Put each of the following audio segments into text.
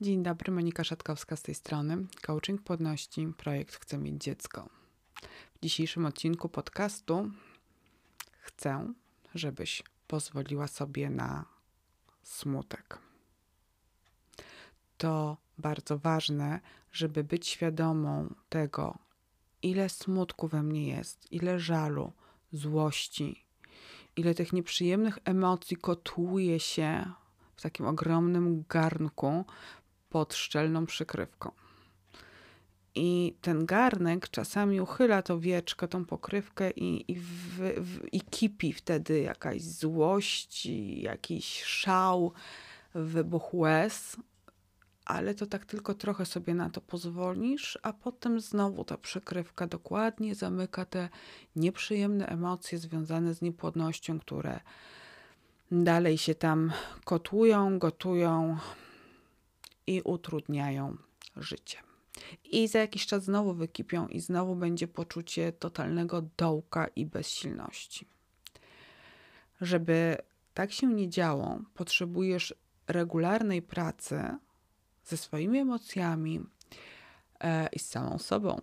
Dzień dobry, Monika Szatkowska z tej strony. Coaching Płodności, projekt Chcę mieć dziecko. W dzisiejszym odcinku podcastu chcę, żebyś pozwoliła sobie na smutek. To bardzo ważne, żeby być świadomą tego, ile smutku we mnie jest, ile żalu, złości, ile tych nieprzyjemnych emocji kotłuje się w takim ogromnym garnku pod szczelną przykrywką. I ten garnek czasami uchyla to wieczko, tą pokrywkę i, i, w, w, i kipi wtedy jakaś złość, jakiś szał, wybuch łez, ale to tak tylko trochę sobie na to pozwolisz, a potem znowu ta przykrywka dokładnie zamyka te nieprzyjemne emocje związane z niepłodnością, które dalej się tam kotłują, gotują i utrudniają życie. I za jakiś czas znowu wykipią, i znowu będzie poczucie totalnego dołka i bezsilności. Żeby tak się nie działo, potrzebujesz regularnej pracy ze swoimi emocjami e, i z samą sobą,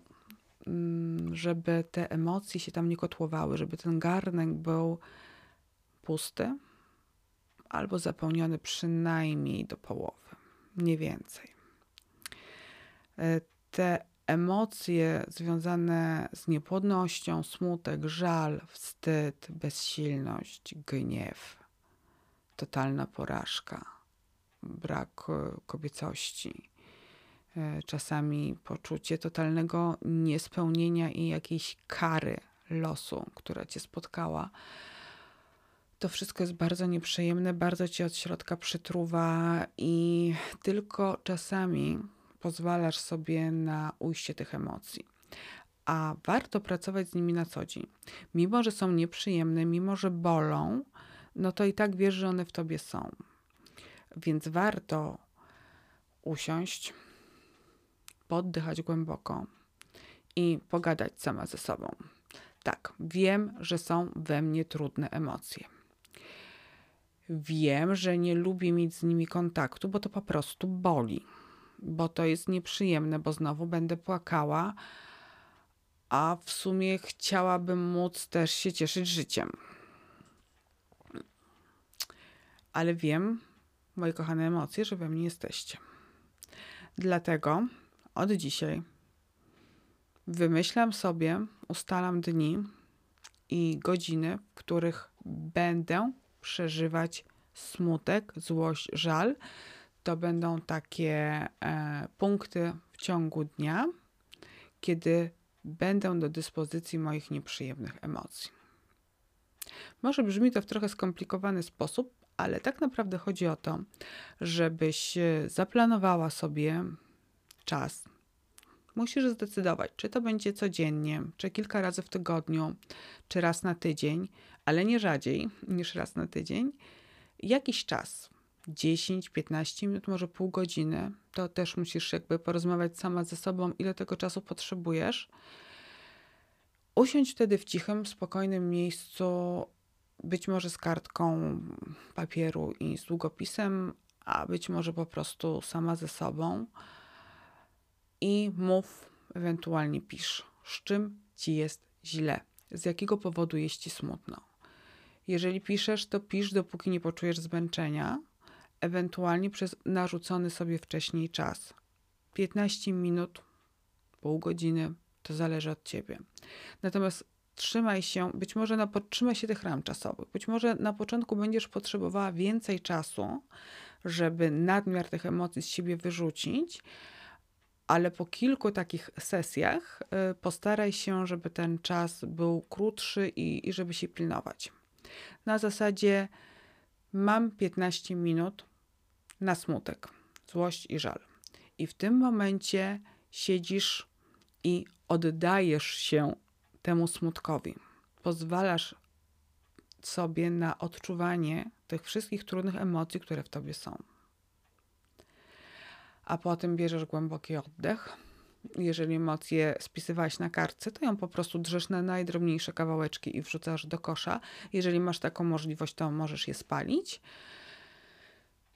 mm, żeby te emocje się tam nie kotłowały, żeby ten garnek był pusty albo zapełniony przynajmniej do połowy, nie więcej. E, te emocje związane z niepłodnością, smutek, żal, wstyd, bezsilność, gniew, totalna porażka, brak e, kobiecości, e, czasami poczucie totalnego niespełnienia i jakiejś kary losu, która cię spotkała. To wszystko jest bardzo nieprzyjemne, bardzo cię od środka przytruwa i tylko czasami pozwalasz sobie na ujście tych emocji. A warto pracować z nimi na co dzień. Mimo, że są nieprzyjemne, mimo, że bolą, no to i tak wiesz, że one w tobie są. Więc warto usiąść, poddychać głęboko i pogadać sama ze sobą. Tak, wiem, że są we mnie trudne emocje. Wiem, że nie lubię mieć z nimi kontaktu, bo to po prostu boli bo to jest nieprzyjemne, bo znowu będę płakała, a w sumie chciałabym móc też się cieszyć życiem. Ale wiem, moje kochane emocje, że we mnie jesteście. Dlatego od dzisiaj wymyślam sobie, ustalam dni i godziny, w których będę przeżywać smutek, złość, żal to będą takie e, punkty w ciągu dnia, kiedy będę do dyspozycji moich nieprzyjemnych emocji. Może brzmi to w trochę skomplikowany sposób, ale tak naprawdę chodzi o to, żebyś zaplanowała sobie czas. Musisz zdecydować, czy to będzie codziennie, czy kilka razy w tygodniu, czy raz na tydzień, ale nie rzadziej niż raz na tydzień. Jakiś czas 10-15 minut, może pół godziny, to też musisz jakby porozmawiać sama ze sobą, ile tego czasu potrzebujesz. Usiądź wtedy w cichym, spokojnym miejscu, być może z kartką papieru i z długopisem, a być może po prostu sama ze sobą i mów, ewentualnie pisz, z czym ci jest źle, z jakiego powodu jest ci smutno. Jeżeli piszesz, to pisz, dopóki nie poczujesz zmęczenia, ewentualnie przez narzucony sobie wcześniej czas. 15 minut, pół godziny, to zależy od ciebie. Natomiast trzymaj się, być może na, trzymaj się tych ram czasowych. Być może na początku będziesz potrzebowała więcej czasu, żeby nadmiar tych emocji z siebie wyrzucić, ale po kilku takich sesjach y, postaraj się, żeby ten czas był krótszy i, i żeby się pilnować. Na zasadzie mam 15 minut na smutek, złość i żal. I w tym momencie siedzisz i oddajesz się temu smutkowi. Pozwalasz sobie na odczuwanie tych wszystkich trudnych emocji, które w tobie są. A potem bierzesz głęboki oddech. Jeżeli emocje spisywałaś na kartce, to ją po prostu drzesz na najdrobniejsze kawałeczki i wrzucasz do kosza. Jeżeli masz taką możliwość, to możesz je spalić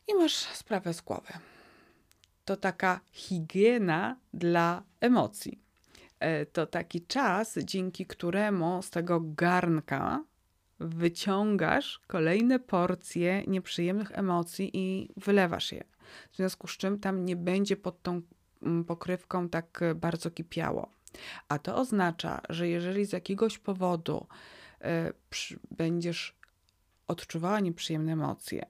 i masz sprawę z głowy. to taka higiena dla emocji. E, to taki czas, dzięki któremu z tego garnka wyciągasz kolejne porcje nieprzyjemnych emocji i wylewasz je. W związku z czym tam nie będzie pod tą mm, pokrywką tak bardzo kipiało. A to oznacza, że jeżeli z jakiegoś powodu y, będziesz odczuwała nieprzyjemne emocje,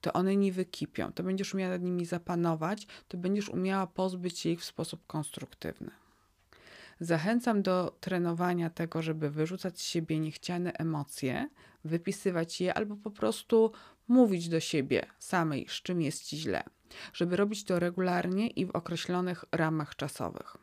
to one nie wykipią, to będziesz umiała nad nimi zapanować, to będziesz umiała pozbyć się ich w sposób konstruktywny. Zachęcam do trenowania tego, żeby wyrzucać z siebie niechciane emocje, wypisywać je albo po prostu mówić do siebie samej, z czym jest ci źle, żeby robić to regularnie i w określonych ramach czasowych.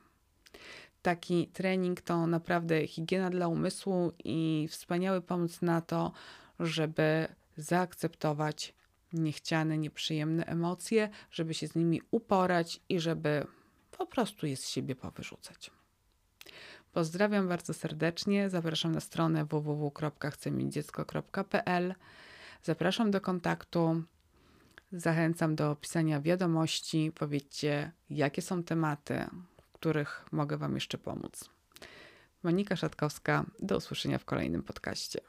Taki trening to naprawdę higiena dla umysłu i wspaniały pomysł na to, żeby zaakceptować niechciane, nieprzyjemne emocje, żeby się z nimi uporać i żeby po prostu je z siebie powyrzucać. Pozdrawiam bardzo serdecznie. Zapraszam na stronę www.chcemiecidziecko.pl. Zapraszam do kontaktu. Zachęcam do pisania wiadomości. Powiedzcie, jakie są tematy, w których mogę Wam jeszcze pomóc. Monika Szatkowska. Do usłyszenia w kolejnym podcaście.